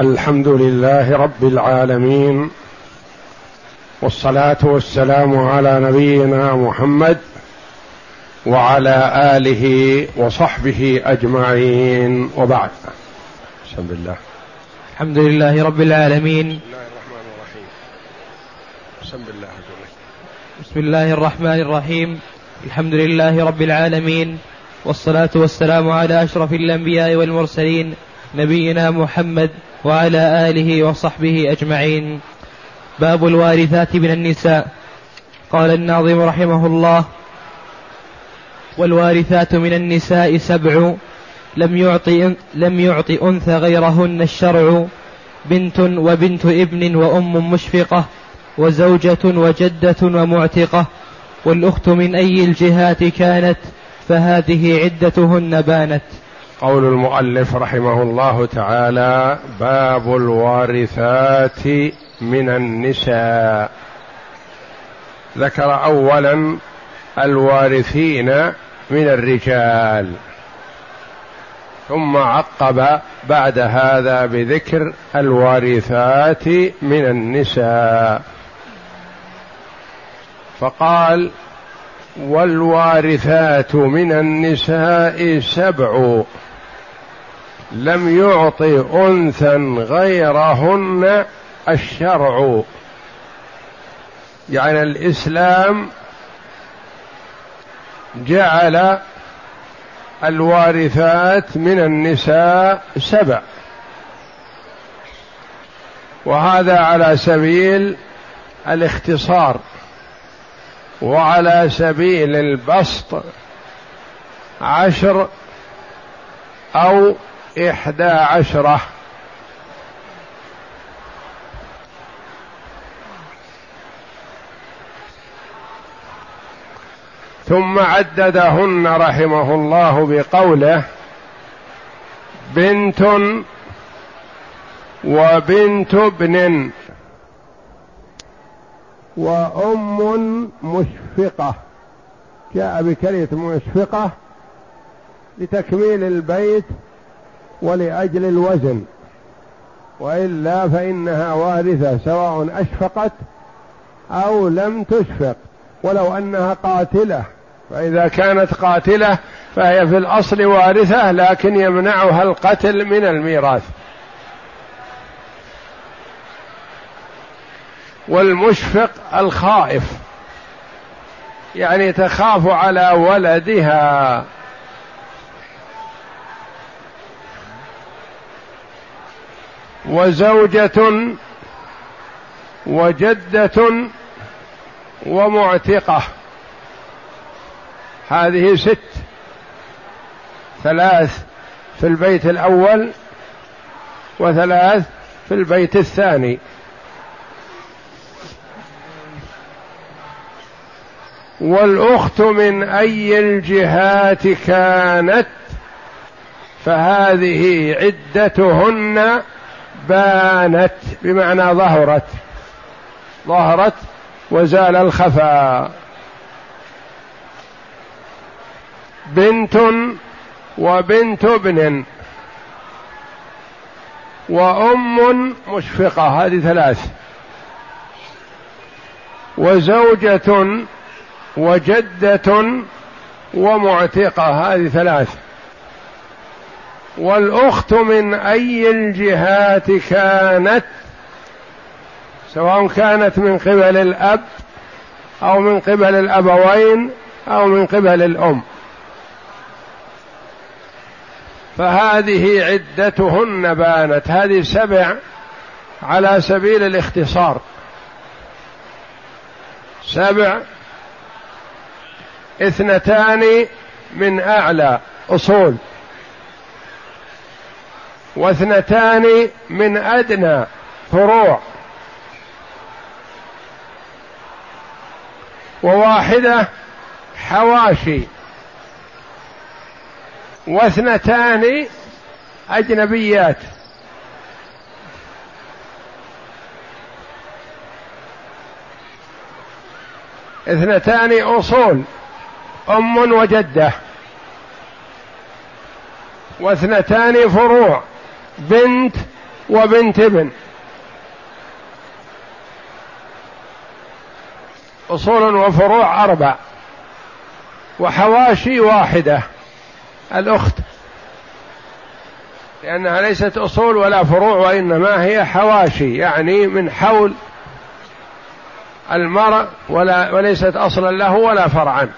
الحمد لله رب العالمين والصلاة والسلام على نبينا محمد وعلى آله وصحبه أجمعين وبعد. بسم الله الحمد لله رب العالمين. بسم الله الرحمن الرحيم. بسم الله بسم الله الرحمن الرحيم. الحمد لله رب العالمين. والصلاة والسلام على أشرف الأنبياء والمرسلين نبينا محمد وعلى آله وصحبه أجمعين. باب الوارثات من النساء. قال الناظم رحمه الله والوارثات من النساء سبع لم يعطي لم يعطي أنثى غيرهن الشرع بنت وبنت ابن وأم مشفقة وزوجة وجدة ومعتقة والأخت من أي الجهات كانت فهذه عدتهن بانت. قول المؤلف رحمه الله تعالى باب الوارثات من النساء. ذكر اولا الوارثين من الرجال. ثم عقب بعد هذا بذكر الوارثات من النساء. فقال والوارثات من النساء سبع. لم يعط انثى غيرهن الشرع. يعني الإسلام جعل الوارثات من النساء سبع. وهذا على سبيل الاختصار وعلى سبيل البسط عشر أو إحدى عشرة. ثم عددهن رحمه الله بقوله بنت وبنت ابن وأم مشفقة. جاء بكلمة مشفقة لتكميل البيت ولأجل الوزن. وإلا فإنها وارثة سواء أشفقت أو لم تشفق. ولو أنها قاتلة. فإذا كانت قاتلة فهي في الأصل وارثة لكن يمنعها القتل من الميراث. والمشفق الخائف. يعني تخاف على ولدها. وزوجة وجدة ومعتقة. هذه ست ثلاث في البيت الأول وثلاث في البيت الثاني. والأخت من أي الجهات كانت فهذه عدتهن بانت بمعنى ظهرت. ظهرت وزال الخفاء بنت وبنت ابن وأم مشفقة هذه ثلاث. وزوجة وجدة ومعتقة هذه ثلاث. والأخت من أي الجهات كانت سواء كانت من قبل الأب أو من قبل الأبوين أو من قبل الأم. فهذه عدتهن بانت. هذه سبع على سبيل الاختصار. سبع اثنتان من أعلى أصول. واثنتان من أدنى فروع. وواحدة حواشي. واثنتان أجنبيات. اثنتان أصول أم وجدة. واثنتان فروع. بنت وبنت ابن. أصول وفروع أربع. وحواشي واحدة. الأخت. لأنها ليست أصول ولا فروع وإنما هي حواشي. يعني من حول المرء ولا وليست أصلا له ولا فرعا.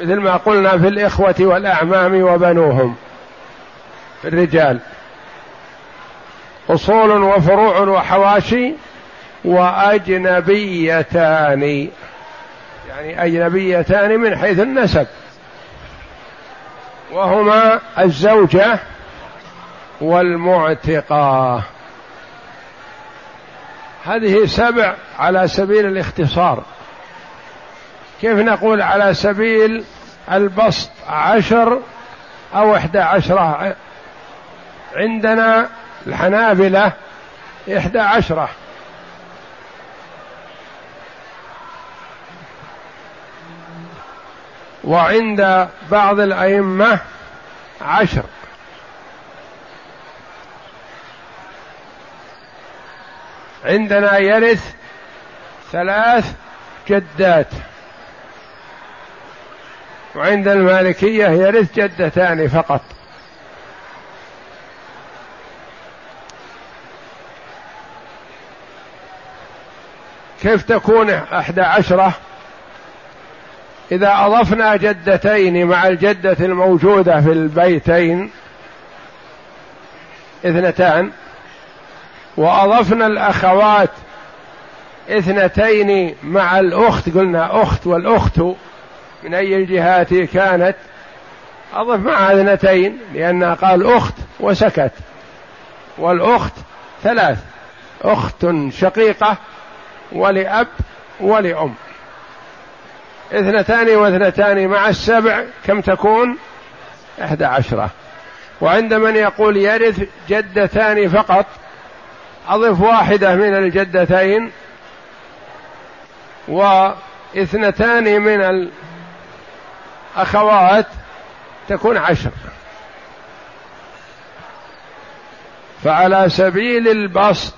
مثل ما قلنا في الإخوة والأعمام وبنوهم. الرجال. أصول وفروع وحواشي وأجنبيتان. يعني أجنبيتان من حيث النسب. وهما الزوجة والمعتقة. هذه سبع على سبيل الاختصار. كيف نقول على سبيل البسط عشر أو إحدى عشرة عندنا الحنابلة إحدى عشرة. وعند بعض الأئمة عشر. عندنا يرث ثلاث جدات. وعند المالكية يرث جدتان فقط. كيف تكون أحد عشرة؟ إذا أضفنا جدتين مع الجدة الموجودة في البيتين اثنتان وأضفنا الأخوات اثنتين مع الأخت قلنا أخت والأخت من أي الجهات كانت؟ أضف معها اثنتين لأنها قال أخت وسكت. والأخت ثلاث أخت شقيقة ولأب ولأم. اثنتان واثنتان مع السبع كم تكون؟ إحدى عشرة. وعند من يقول يرث جدتان فقط أضف واحدة من الجدتين واثنتان من الأخوات تكون عشر. فعلى سبيل البسط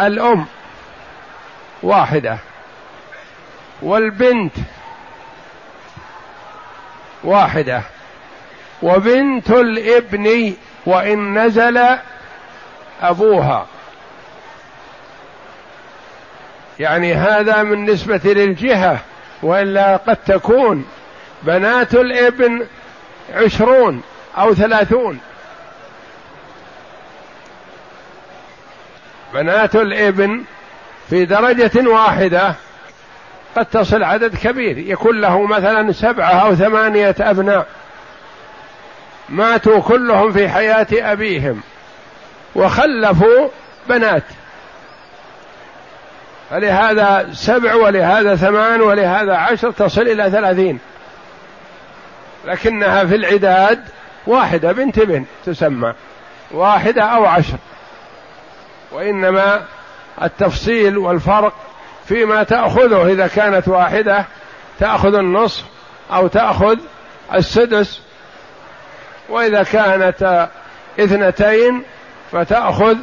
الأم واحدة. والبنت واحدة. وبنت الابن وإن نزل أبوها. يعني هذا من نسبة للجهة وإلا قد تكون بنات الابن عشرون أو ثلاثون. بنات الابن في درجة واحدة قد تصل عدد كبير. يكون له مثلا سبعة أو ثمانية أبناء. ماتوا كلهم في حياة أبيهم. وخلفوا بنات. فلهذا سبع ولهذا ثمان ولهذا عشر تصل إلى ثلاثين. لكنها في العداد واحدة بنت بنت تسمى. واحدة أو عشر. وإنما التفصيل والفرق فيما تأخذه. إذا كانت واحدة تأخذ النصف أو تأخذ السدس. وإذا كانت اثنتين فتأخذ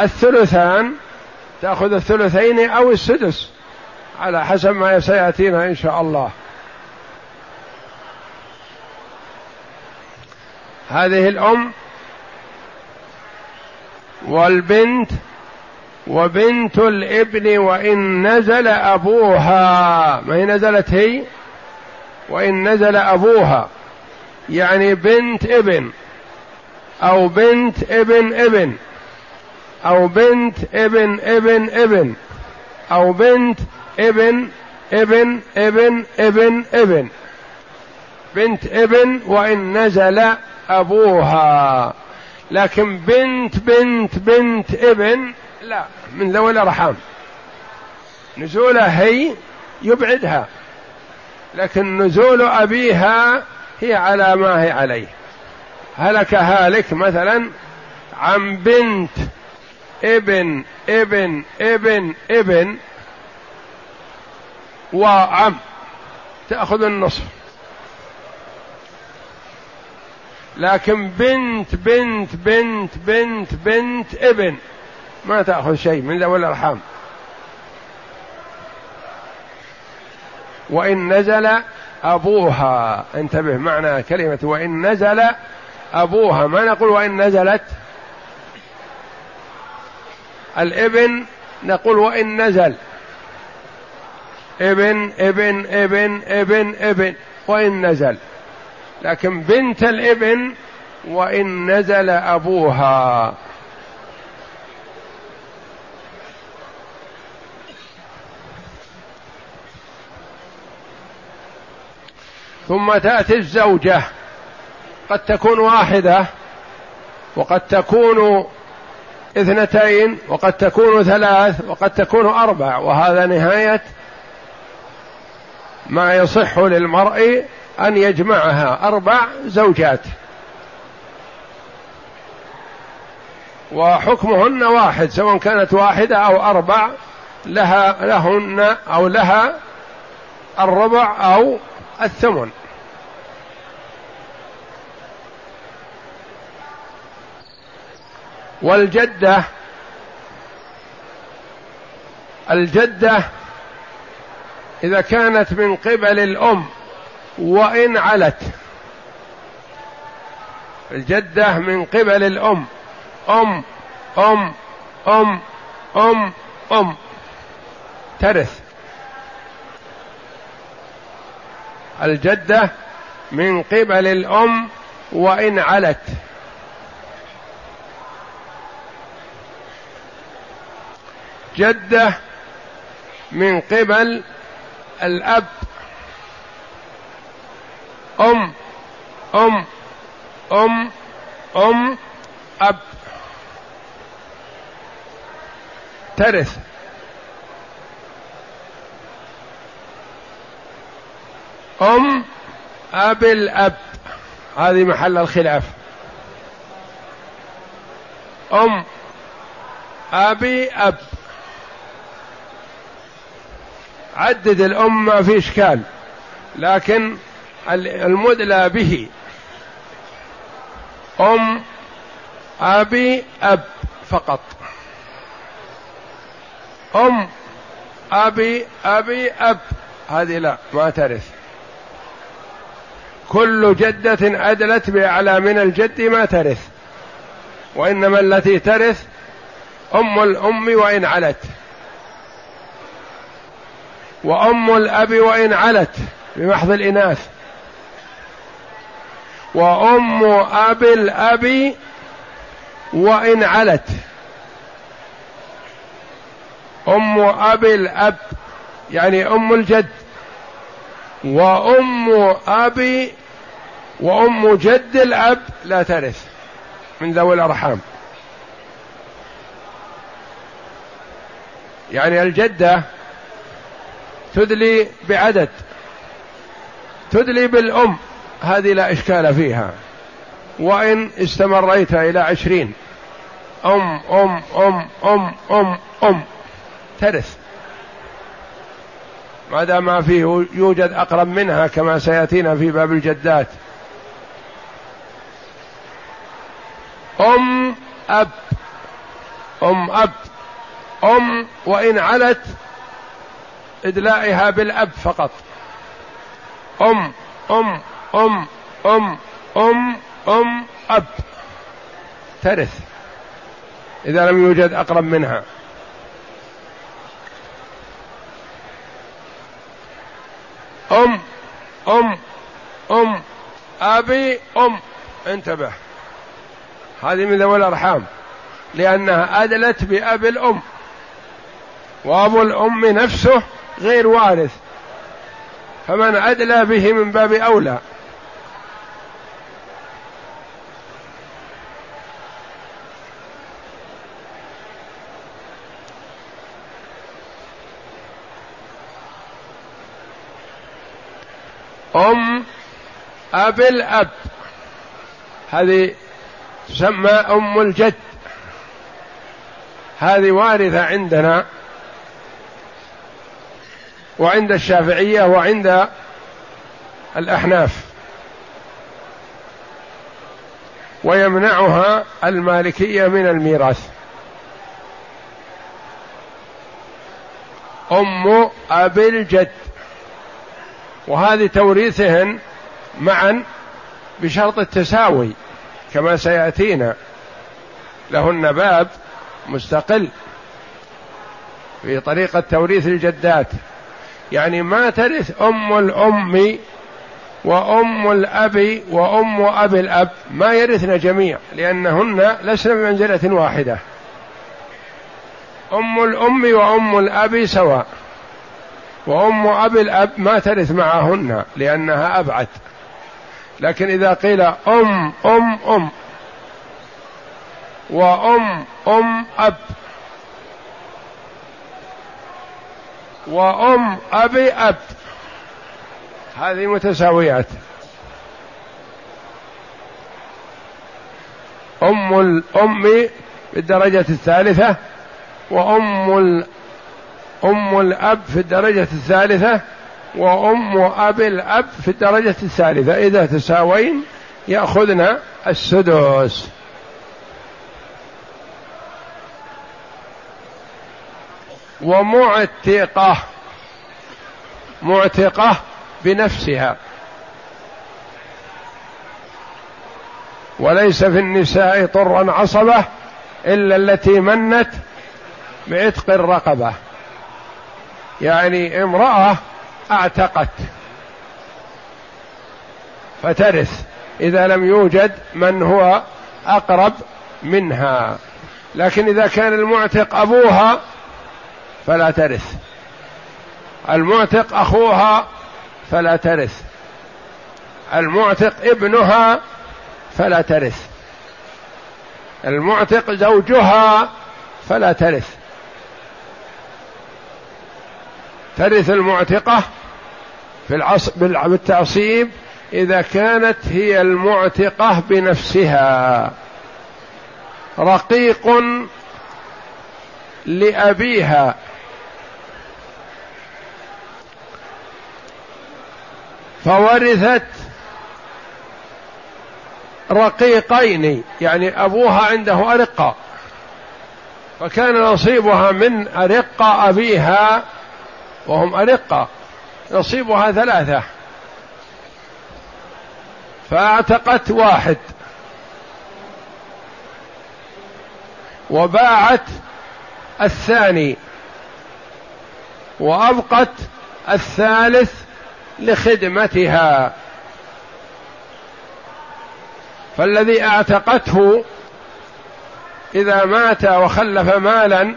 الثلثان. تأخذ الثلثين أو السدس. على حسب ما سيأتينا إن شاء الله. هذه الأم والبنت وبنت الابن وإن نزل أبوها. ما هي نزلت هي؟ وإن نزل أبوها. يعني بنت ابن. أو بنت ابن ابن. أو بنت ابن ابن ابن. أو بنت ابن ابن ابن ابن ابن. بنت ابن وإن نزل أبوها. لكن بنت بنت بنت ابن لا من ذوي الأرحام. نزولها هي يبعدها لكن نزول أبيها هي على ما هي عليه. هلك هالك مثلا عن بنت ابن ابن ابن ابن وعم تأخذ النصف. لكن بنت بنت بنت بنت بنت ابن. ما تأخذ شيء من ذوي الأرحام وإن نزل أبوها. انتبه معنى كلمة وإن نزل أبوها. ما نقول وإن نزلت؟ الابن نقول وإن نزل. ابن ابن ابن ابن ابن. وإن نزل. لكن بنت الابن وإن نزل أبوها. ثم تأتي الزوجة. قد تكون واحدة وقد تكون اثنتين وقد تكون ثلاث وقد تكون أربع وهذا نهاية ما يصح للمرء أن يجمعها أربع زوجات. وحكمهن واحد سواء كانت واحدة أو أربع لها لهن أو لها الربع أو الثمن. والجدة الجدة إذا كانت من قبل الأم وإن علت. الجدة من قبل الأم أم أم أم أم أم. ترث. الجدة من قبل الأم وإن علت. جدة من قبل الأب. أم أم أم أم أب. ترث. أم أب الأب. هذه محل الخلاف. أم أبي أب. عدد الأم ما في إشكال لكن المدلى به أم أبي أب فقط. أم أبي أبي أب هذه لا ما ترث كل جدة أدلت بأعلى من الجد ما ترث وإنما التي ترث أم الأم وإن علت. وأم الأب وإن علت بمحض الإناث. وأم أب الأب وإن علت. أم أب الأب يعني أم الجد. وأم أبي وأم جد الأب لا ترث من ذوي الأرحام. يعني الجدة تدلي بعدد. تدلي بالأم. هذه لا إشكال فيها. وإن استمريت إلى عشرين. أم أم أم أم أم أم. ترث. ما دام ما فيه يوجد أقرب منها كما سيأتينا في باب الجدات. أم أب. أم أب. أم وإن علت إدلائها بالأب فقط. أم أم أم أم أم أم أب. ترث. إذا لم يوجد أقرب منها. أم أم أم أبي أم. انتبه. هذه من ذوي الأرحام. لأنها أدلت بأب الأم. وأبو الأم نفسه غير وارث. فمن أدلى به من باب أولى. أم أب الأب. هذه تسمى أم الجد. هذه وارثة عندنا. وعند الشافعية وعند الأحناف. ويمنعها المالكية من الميراث. أم أبي الجد. وهذه توريثهن معا بشرط التساوي كما سيأتينا. لهن باب مستقل في طريقة توريث الجدات. يعني ما ترث أم الأم وأم الأب وأم ابي الأب ما يرثن جميع لأنهن لسن بمنزلة واحدة. أم الأم وأم الأب سواء وأم ابي الأب ما ترث معهن لأنها ابعد لكن إذا قيل أم أم أم وأم أم أب وأم أبي اب هذه متساويات. أم الام بالدرجة الثالثة وأم أم الأب في الدرجة الثالثة وأم أبي الأب في الدرجة الثالثة. إذا تساوين ياخذن السدس. ومعتقة معتقة بنفسها. وليس في النساء طرا عصبة إلا التي منت بعتق الرقبة. يعني امرأة أعتقت فترث إذا لم يوجد من هو أقرب منها. لكن إذا كان المعتق أبوها فلا ترث. المعتق أخوها فلا ترث. المعتق ابنها فلا ترث. المعتق زوجها فلا ترث. ترث المعتقة في بالتعصيب إذا كانت هي المعتقة بنفسها. رقيق لأبيها. فورثت رقيقين يعني أبوها عنده أرقة فكان نصيبها من أرقة أبيها وهم أرقة نصيبها ثلاثة. فاعتقت واحد. وباعت الثاني. وأبقت الثالث. لخدمتها. فالذي اعتقته إذا مات وخلف مالا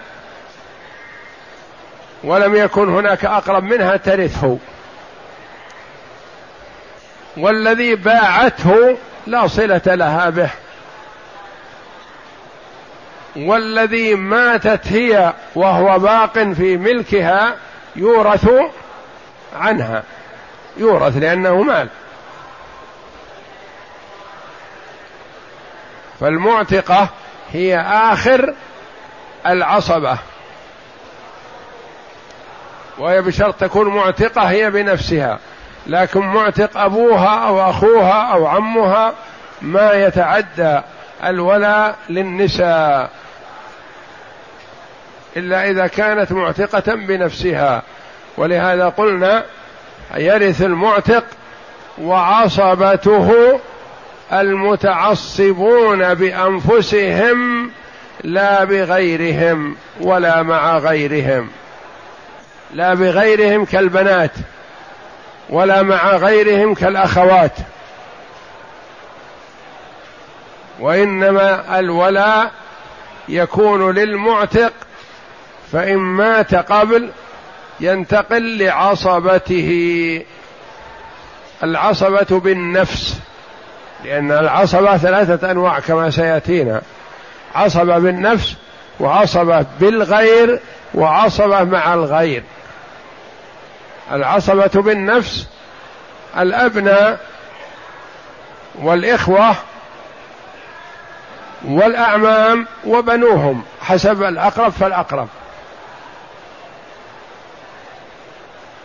ولم يكن هناك أقرب منها ترثه. والذي باعته لا صلة لها به. والذي ماتت هي وهو باق في ملكها يورث عنها. يورث لأنه مال. فالمعتقة هي آخر العصبة. وهي بشرط تكون معتقة هي بنفسها. لكن معتق أبوها أو أخوها أو عمها ما يتعدى الولاء للنساء. إلا إذا كانت معتقة بنفسها. ولهذا قلنا يرث المعتق وعصبته المتعصبون بأنفسهم لا بغيرهم ولا مع غيرهم. لا بغيرهم كالبنات ولا مع غيرهم كالأخوات. وإنما الولاء يكون للمعتق فإن مات قبل ينتقل لعصبته. العصبة بالنفس لأن العصبة ثلاثة أنواع كما سيأتينا. عصبة بالنفس وعصبة بالغير وعصبة مع الغير. العصبة بالنفس الأبناء والإخوة والأعمام وبنوهم حسب الأقرب فالأقرب.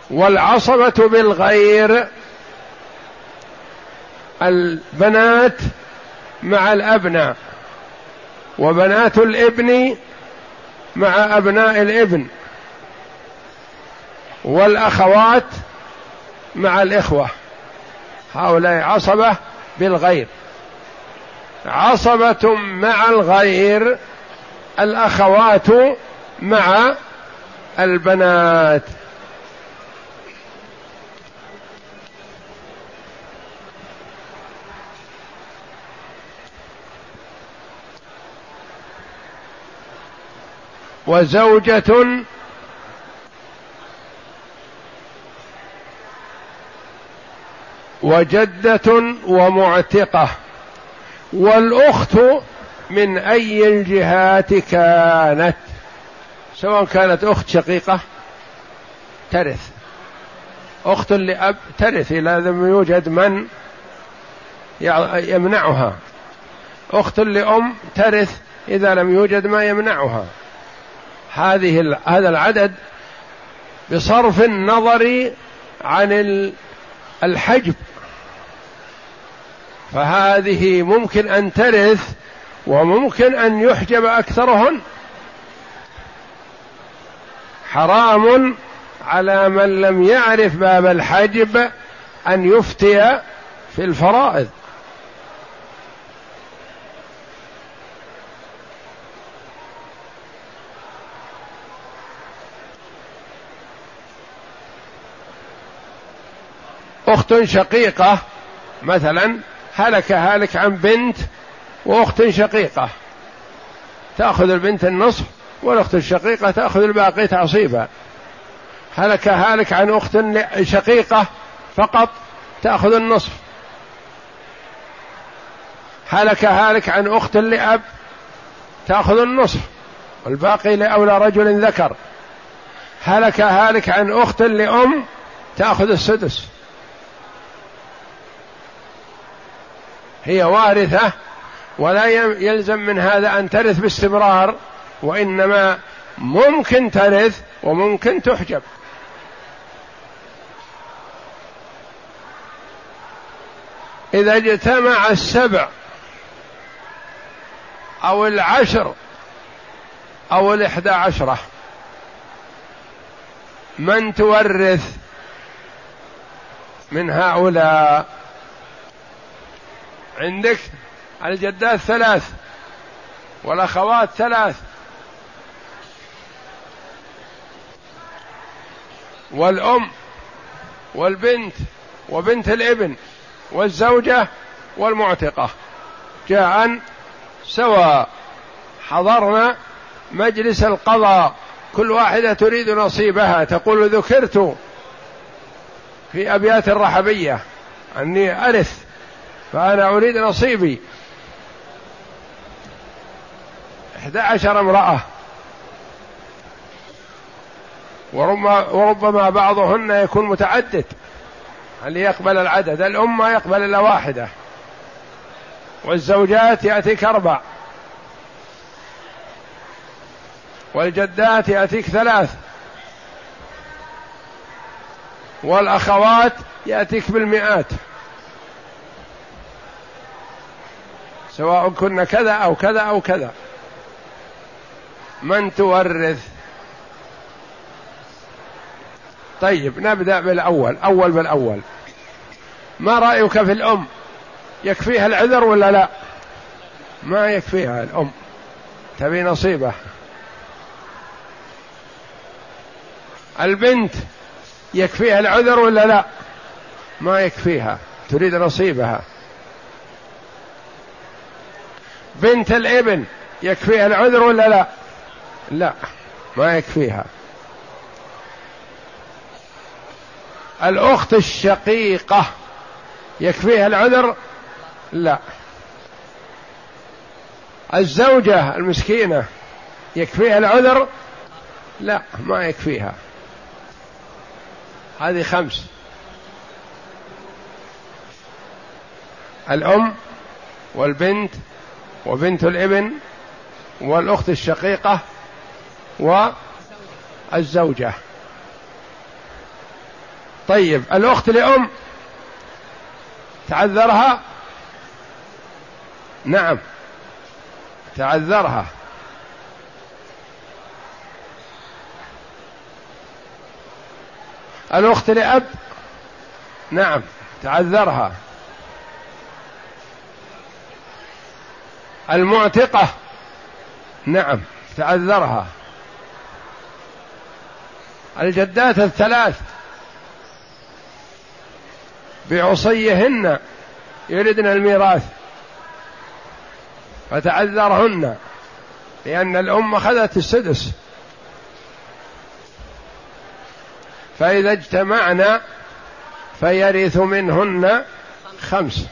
والعصبة بالغير. البنات مع الأبناء وبنات الإبن مع أبناء الإبن والأخوات مع الإخوة. هؤلاء عصبة بالغير. عصبة مع الغير الأخوات مع البنات. وزوجة وجدة ومعتقة. والأخت من أي الجهات كانت؟ سواء كانت أخت شقيقة ترث. أخت لأب ترث. إذا لم يوجد من يمنعها. أخت لأم ترث. إذا لم يوجد ما يمنعها. هذه هذا العدد بصرف النظر عن الحجب. فهذه ممكن أن ترث وممكن أن يحجب أكثرهن. حرام على من لم يعرف باب الحجب أن يفتي في الفرائض. أخت شقيقة مثلا هلك هالك عن بنت وأخت شقيقة. تأخذ البنت النصف والأخت الشقيقة تأخذ الباقي تعصيبا. هلك هالك عن أخت شقيقة فقط تأخذ النصف. هلك هالك عن أخت لأب تأخذ النصف. والباقي لأولى رجل ذكر. هلك هالك عن أخت لأم تأخذ السدس. هي وارثة ولا يلزم من هذا أن ترث باستمرار وإنما ممكن ترث وممكن تحجب. إذا اجتمع السبع أو العشر أو الإحدى عشرة من تورث من هؤلاء؟ عندك الجدات ثلاث والأخوات ثلاث والأم والبنت وبنت الابن والزوجة والمعتقة. جاء سواء حضرنا مجلس القضاء. كل واحدة تريد نصيبها. تقول ذكرت في أبيات الرحبية. أني أرث. فأنا أريد نصيبي. إحدى عشر امرأة. وربما, بعضهن يكون متعدد. اللي يقبل العدد؟ الأم ما يقبل إلا واحدة. والزوجات يأتيك أربع. والجدات يأتيك ثلاث. والأخوات يأتيك بالمئات. سواء كنا كذا أو كذا أو كذا. من تورث؟ طيب نبدأ بالأول أول بالأول. ما رأيك في الأم؟ يكفيها العذر ولا لا؟ ما يكفيها الأم. تبي نصيبة؟ البنت يكفيها العذر ولا لا؟ ما يكفيها. تريد نصيبها. بنت الابن يكفيها العذر ولا لا؟ لا ما يكفيها. الأخت الشقيقة يكفيها العذر؟ لا. الزوجة المسكينة يكفيها العذر؟ لا ما يكفيها. هذه خمس. الأم والبنت وبنت الابن والأخت الشقيقة والزوجة. طيب الأخت لأم تعذرها؟ نعم تعذرها. الأخت لأب؟ نعم تعذرها. المعتقة. نعم تعذرها الجدات الثلاث. بعصيهن يردن الميراث. فتعذرهن لأن الأم أخذت السدس. فإذا اجتمعنا فيرث منهن خمس.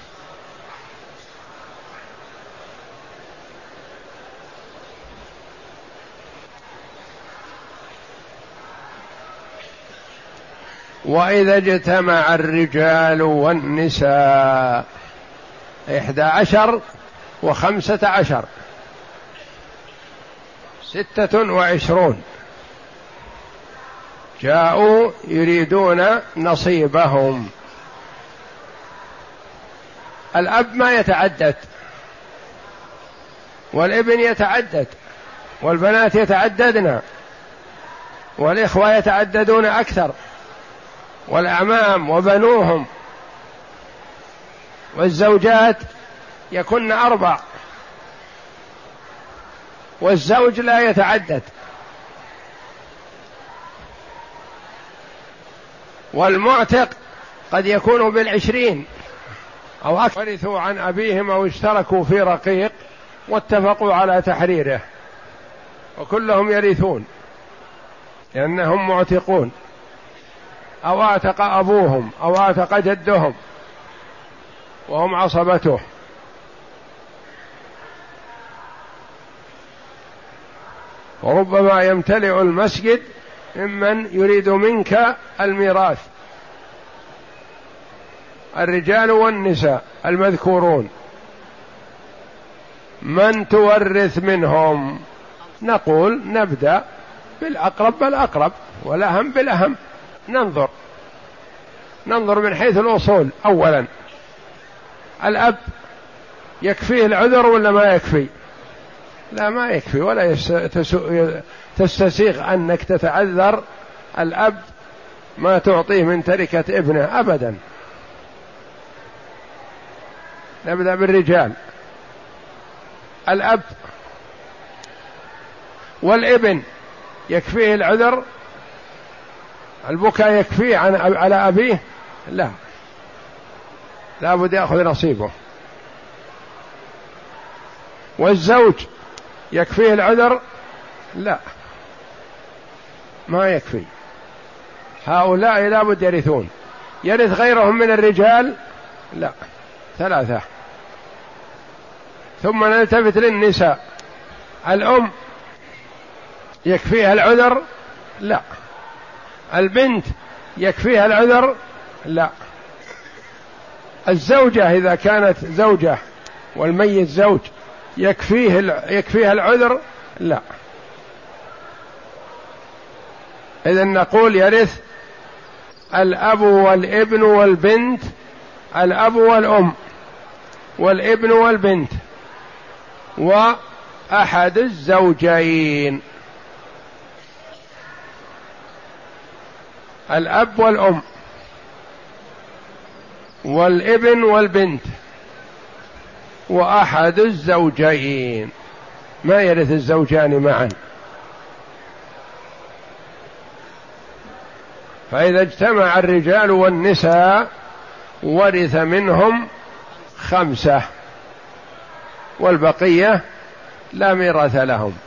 وإذا اجتمع الرجال والنساء إحدى عشر وخمسة عشر ستة وعشرون جاءوا يريدون نصيبهم. الأب ما يتعدد والابن يتعدد والبنات يتعددن والإخوة يتعددون أكثر. والأعمام وبنوهم والزوجات يكن أربع والزوج لا يتعدد والمعتق قد يكون بالعشرين أو أكثر ورثوا عن أبيهم أو اشتركوا في رقيق واتفقوا على تحريره وكلهم يرثون لأنهم معتقون أو أعتق أبوهم أو أعتق جدهم وهم عصبته. وربما يمتلئ المسجد ممن يريد منك الميراث. الرجال والنساء المذكورون. من تورث منهم؟ نقول نبدأ بالأقرب بالأقرب والأهم بالأهم. ننظر. ننظر من حيث الأصول اولا. الأب يكفيه العذر ولا ما يكفي؟ لا ما يكفي ولا تستسيغ أنك تتعذر. الأب ما تعطيه من تركة ابنه ابدا. نبدأ بالرجال. الأب والابن يكفيه العذر البكاء يكفيه عن على أبيه؟ لا. لابد يأخذ نصيبه. والزوج يكفيه العذر؟ لا. ما يكفي. هؤلاء لابد يرثون. يرث غيرهم من الرجال؟ لا. ثلاثة. ثم نلتفت للنساء. الأم يكفيها العذر؟ لا. البنت يكفيها العذر؟ لا. الزوجة إذا كانت زوجة والميت زوج يكفيه يكفيها العذر؟ لا. إذا نقول يرث الأب والابن والبنت الأب والأم والابن والبنت وأحد الزوجين. الأب والأم والابن والبنت وأحد الزوجين. ما يرث الزوجان معا. فإذا اجتمع الرجال والنساء ورث منهم خمسة والبقية لا ميراث لهم.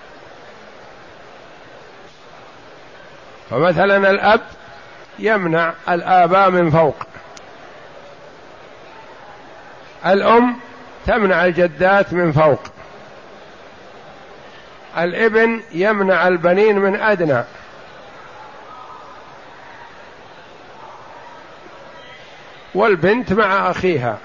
فمثلا الأب يمنع الآباء من فوق. الأم تمنع الجدات من فوق. الابن يمنع البنين من أدنى. والبنت مع أخيها.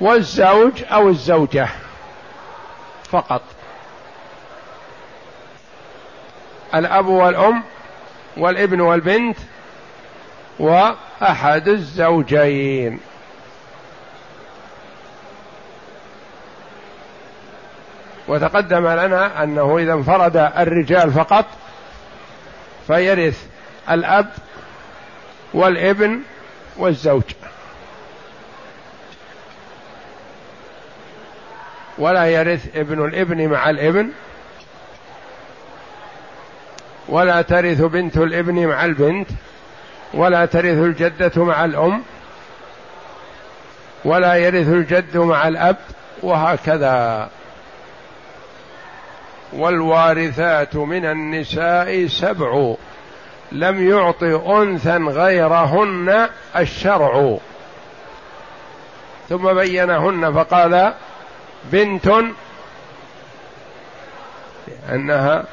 والزوج أو الزوجة فقط. الأب والأم والابن والبنت احد الزوجين. وتقدم لنا أنه إذا انفرد الرجال فقط فيرث الأب والابن والزوج. ولا يرث ابن الابن مع الابن ولا ترث بنت الابن مع البنت ولا ترث الجدة مع الأم ولا يرث الجد مع الأب وهكذا. والوارثات من النساء سبع لم يعط انثى غيرهن الشرع. ثم بينهن فقال بنت لأنها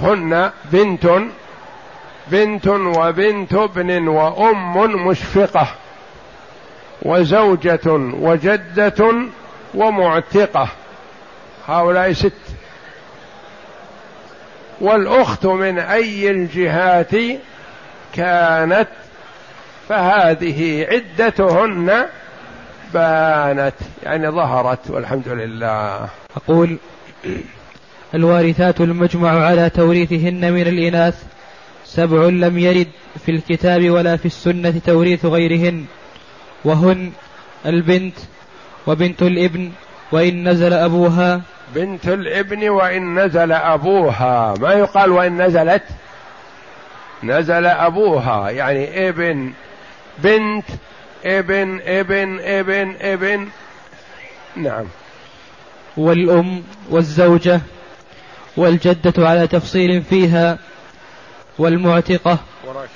هن بنت بنت وبنت ابن وأم مشفقة وزوجة وجدة ومعتقة. هؤلاء ست. والأخت من أي الجهات كانت؟ فهذه عدتهن بانت يعني ظهرت والحمد لله. أقول الوارثات المجمع على توريثهن من الإناث سبع لم يرد في الكتاب ولا في السنة توريث غيرهن وهن البنت وبنت الإبن وإن نزل أبوها. بنت الإبن وإن نزل أبوها. ما يقال وإن نزلت؟ نزل أبوها يعني إبن بنت إبن إبن إبن إبن. نعم. والأم والزوجة. والجدة على تفصيل فيها والمعتقة. وراك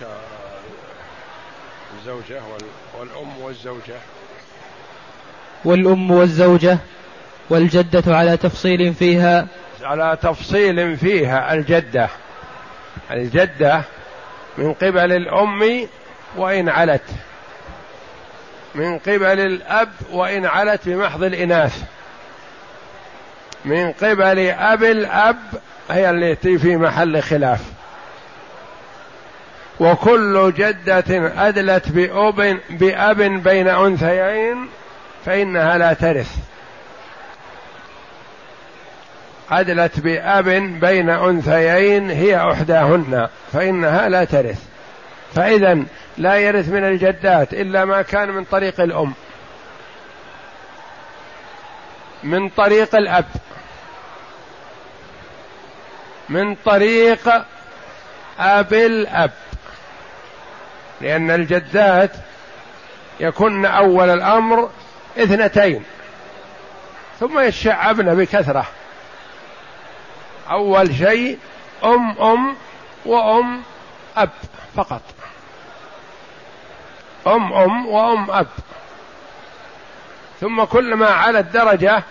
الزوجة والأم والزوجة. والأم والزوجة والجدة على تفصيل فيها. على تفصيل فيها الجدة. الجدة من قبل الأم وإن علت. من قبل الأب وإن علت بمحض الإناث. من قبل أب الأب هي التي في محل خلاف. وكل جدة أدلت بأب بأب بين أنثيين فإنها لا ترث. أدلت بأب بين أنثيين هي إحداهن فإنها لا ترث. فإذا لا يرث من الجدات إلا ما كان من طريق الأم. من طريق الأب. من طريق أب الأب. لأن الجدات يكن أول الأمر اثنتين. ثم يتشعبن بكثرة. أول شيء أم أم وأم أب فقط. أم أم وأم أب. ثم كلما على الدرجة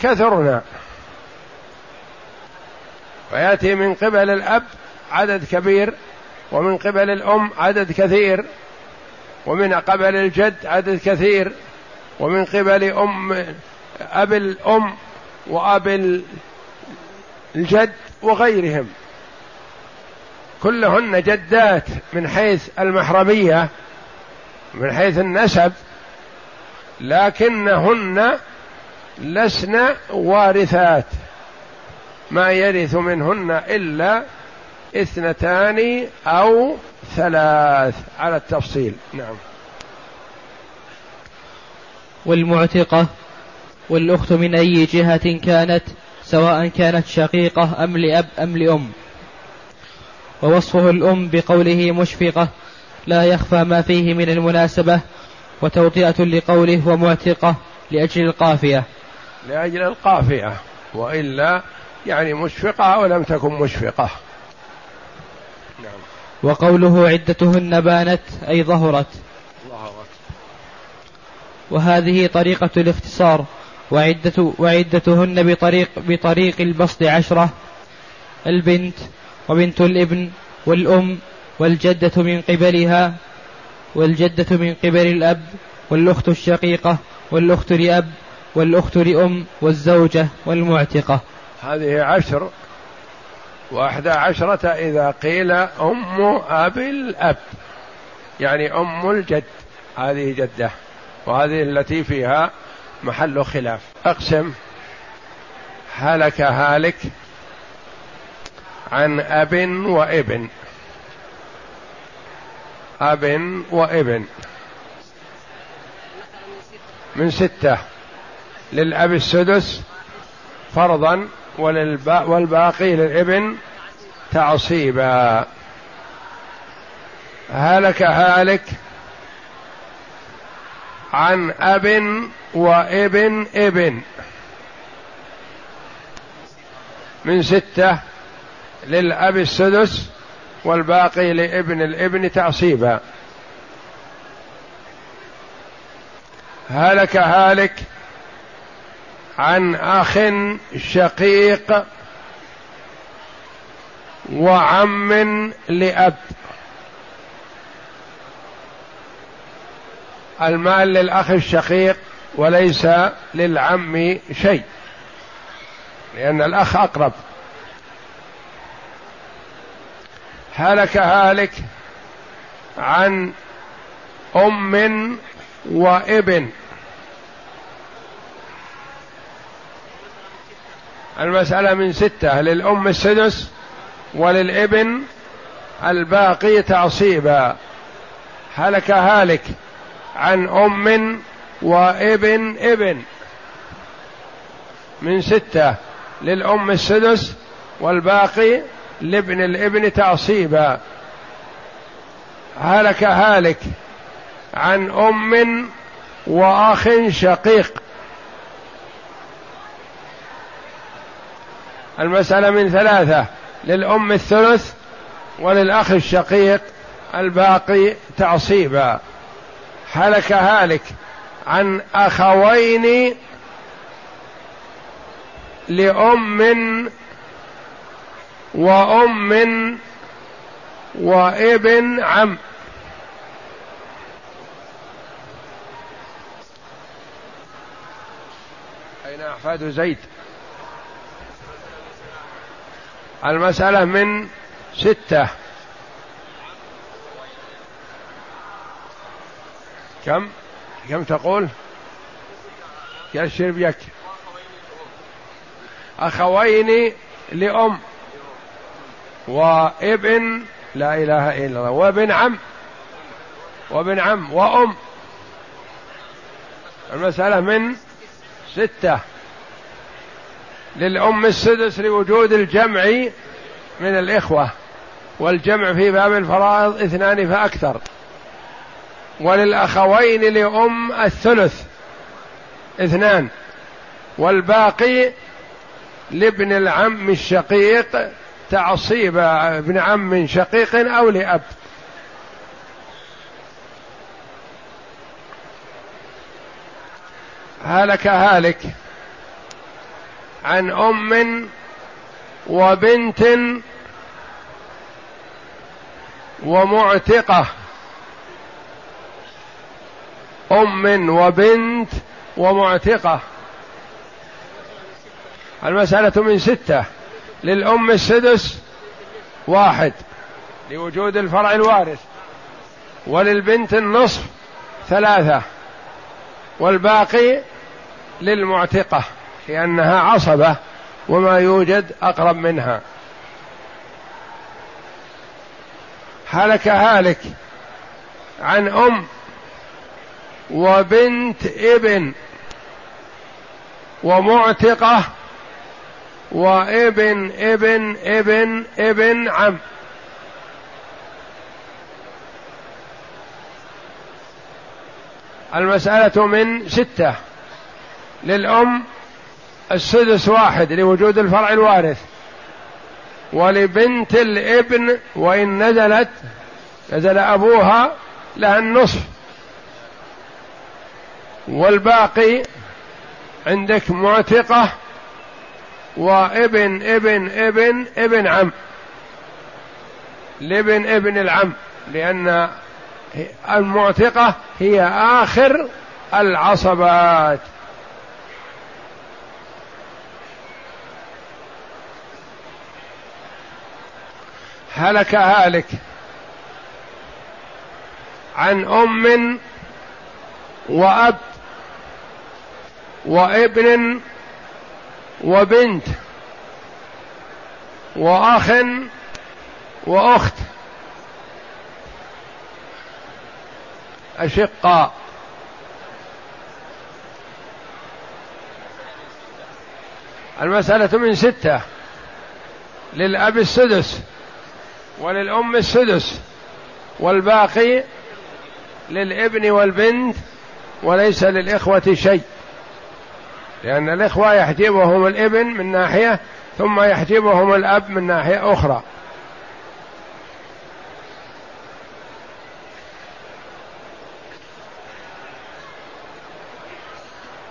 كثرنا. فيأتي من قبل الأب عدد كبير ومن قبل الأم عدد كثير ومن قبل الجد عدد كثير ومن قبل أم أب الأم وأب الجد وغيرهم. كلهن جدات من حيث المحرمية من حيث النسب لكنهن لسن وارثات. ما يرث منهن إلا اثنتان أو ثلاث. على التفصيل. نعم. والمعتقة والأخت من أي جهة كانت سواء كانت شقيقة أم لأب أم لأم. ووصفه الأم بقوله مشفقة لا يخفى ما فيه من المناسبة وتوطئة لقوله ومعتقة لأجل القافية. لأجل القافية. وإلا يعني مشفقة ولم تكن مشفقة. نعم. وقوله عدتهن بانت أي ظهرت. ظهرت. وهذه طريقة الاختصار. وعدة وعدتهن بطريق بطريق البسط عشرة. البنت وبنت الابن والأم والجدة من قبلها. والجدة من قبل الأب والأخت الشقيقة والأخت لأب والأخت لأم والزوجة والمعتقة. هذه عشر وأحدى عشرة إذا قيل أم أبي الأب يعني أم الجد هذه جدة. وهذه التي فيها محل خلاف. أقسم هلك هالك عن أب وإبن. أب وابن. من ستة. للأب السدس فرضا والباقي للابن تعصيبا. هلك هالك عن أب وابن ابن. من ستة. للأب السدس والباقي لابن الابن تعصيبا. هلك هالك عن أخ شقيق وعم لأب. المال للأخ الشقيق وليس للعم شيء لأن الأخ أقرب. هلك هالك عن أم وابن. المسألة من ستة للأم السدس وللابن الباقي تعصيبا. هلك هالك عن أم وابن ابن. من ستة للأم السدس والباقي لابن الابن تعصيبا. هلك هالك عن أم وأخ شقيق. المسألة من ثلاثة للأم الثلث وللأخ الشقيق الباقي تعصيبا. هلك هالك عن أخوين لأم وأم وابن عم. أين أحفاد زيد؟ المسألة من ستة. كم؟ كم تقول؟ يشر بيك أخوين لأم. وابن لا إله إلا الله وابن عم وابن عم وأم. المسألة من ستة. للأم السدس لوجود الجمع من الإخوة والجمع في باب الفرائض اثنان فأكثر. وللأخوين لأم الثلث اثنان. والباقي لابن العم الشقيق تعصيب ابن عم شقيق أو لأب. هلك هالك عن أم وبنت ومعتقة. أم وبنت ومعتقة. المسألة من ستة. للأم السدس واحد. لوجود الفرع الوارث. وللبنت النصف ثلاثة. والباقي للمعتقة لأنها عصبة وما يوجد أقرب منها. هلك هالك عن أم وبنت ابن ومعتقة وابن ابن ابن ابن عم. المسألة من ستة. للأم السدس واحد لوجود الفرع الوارث. ولبنت الابن وإن نزلت نزل أبوها لها النصف. والباقي عندك معتقة وابن ابن ابن ابن عم. لابن ابن العم لأن المعتقة هي آخر العصبات. هلك هالك عن أم وأب وابن وبنت وأخ وأخت اشقاء المسألة من ستة. للأب السدس وللأم السدس والباقي للابن والبنت وليس للإخوة شيء. لأن الإخوة يحجبهم الإبن من ناحية ثم يحجبهم الأب من ناحية أخرى.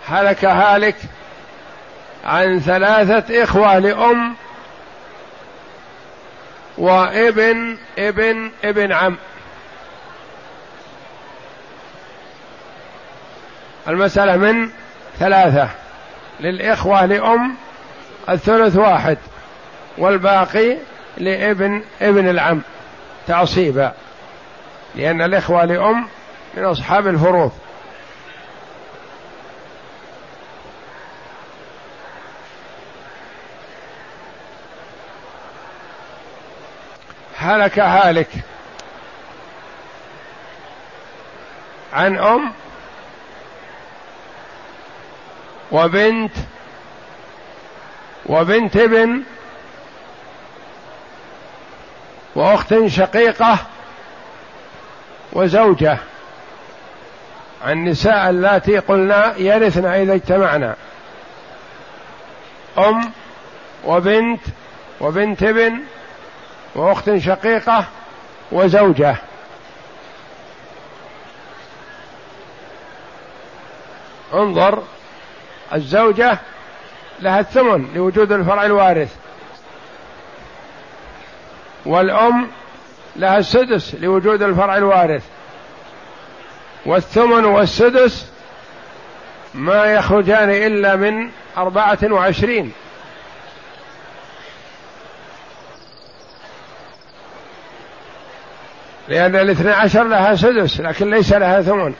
هلك هالك عن ثلاثة إخوة لأم وإبن إبن إبن عم؟ المسألة من ثلاثة. للإخوة لأم الثلث واحد والباقي لابن ابن العم تعصيبا لأن الإخوة لأم من أصحاب الفروض. هلك هالك عن أم وبنت وبنت ابن وأخت شقيقة وزوجة. النساء اللاتي قلنا يرثن إذا اجتمعنا. أم وبنت وبنت ابن وأخت شقيقة وزوجة. انظر الزوجة لها الثمن لوجود الفرع الوارث. والأم لها السدس لوجود الفرع الوارث. والثمن والسدس ما يخرجان إلا من أربعة وعشرين. لأن الاثنى عشر لها سدس لكن ليس لها ثمن.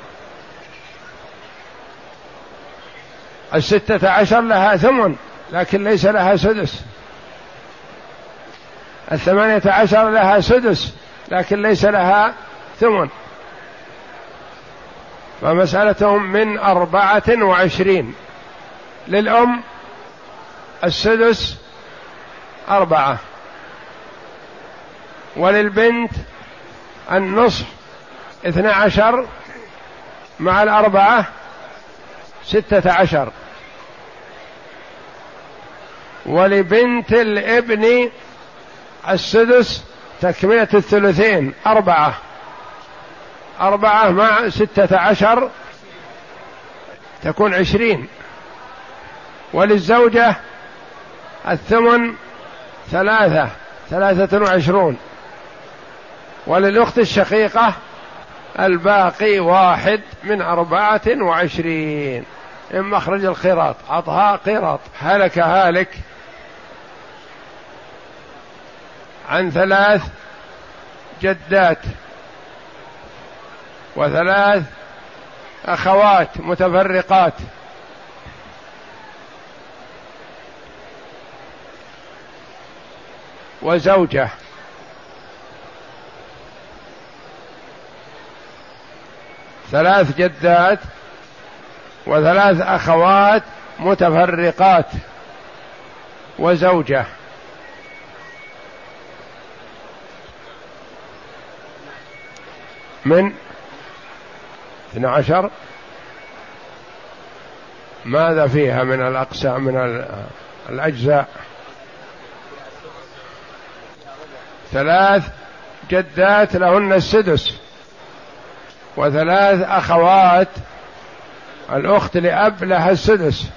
الستة عشر لها ثمن لكن ليس لها سدس. الثمانية عشر لها سدس لكن ليس لها ثمن. فمسألتهم من أربعة وعشرين. للأم السدس أربعة. وللبنت النصف اثنى عشر مع الأربعة ستة عشر. ولبنت الابن السدس تكملة الثلثين أربعة. أربعة مع ستة عشر تكون عشرين. وللزوجة الثمن ثلاثة ثلاثة وعشرون. وللأخت الشقيقة الباقي واحد من أربعة وعشرين. من مخرج القيراط عطها قيراط. هلك هالك. عن ثلاث جدات وثلاث أخوات متفرقات. وزوجة. ثلاث جدات وثلاث أخوات متفرقات. وزوجة. من اثنى عشر. ماذا فيها من الأقسام من الأجزاء؟ ثلاث جدات لهن السدس وثلاث أخوات الأخت لأب لها السدس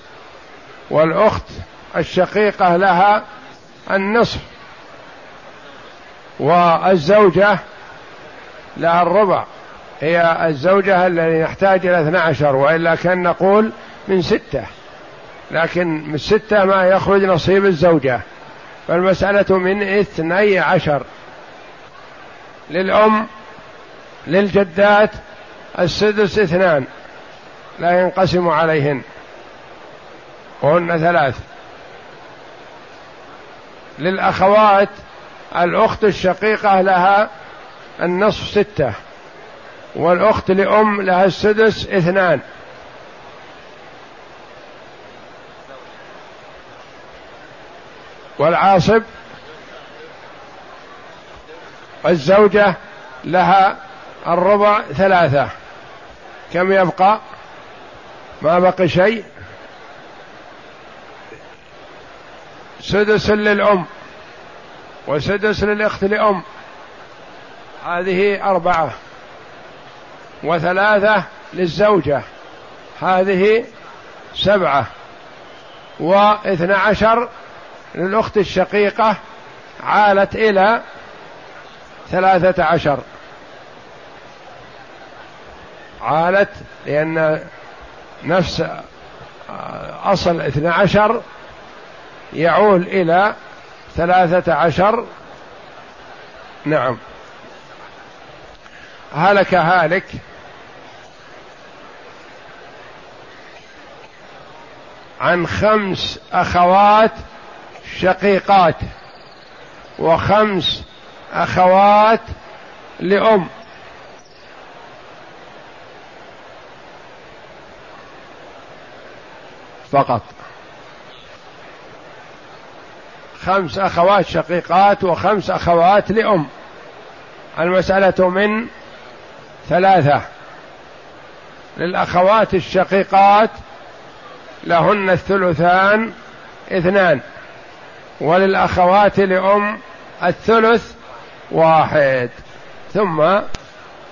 والأخت الشقيقة لها النصف والزوجة لها الربع. هي الزوجة التي نحتاج إلى 12 وإلا كان نقول من ستة. لكن من ستة ما يخرج نصيب الزوجة. فالمسألة من اثني عشر. للأم للجدات السدس اثنان. لا ينقسم عليهن. وهن ثلاث. للأخوات الأخت الشقيقة لها النصف ستة. والأخت لأم لها السدس اثنان. والعاصب الزوجة لها الربع ثلاثة. كم يبقى؟ ما بقي شيء. سدس للأم وسدس للأخت لأم. هذه أربعة وثلاثة للزوجة هذه سبعة واثنى عشر للأخت الشقيقة عالت إلى ثلاثة عشر. عالت لأن نفس أصل اثنى عشر يعول إلى ثلاثة عشر. نعم. هلك هالك. عن خمس أخوات شقيقات وخمس أخوات لأم. فقط. خمس أخوات شقيقات وخمس أخوات لأم. المسألة من ثلاثة. للأخوات الشقيقات لهن الثلثان اثنان. وللأخوات لأم الثلث واحد. ثم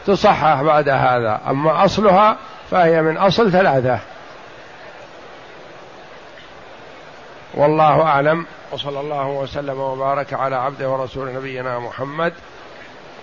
تصحح بعد هذا. أما أصلها فهي من أصل ثلاثة. والله أعلم. وصلى الله وسلم وبارك على عبده ورسول نبينا محمد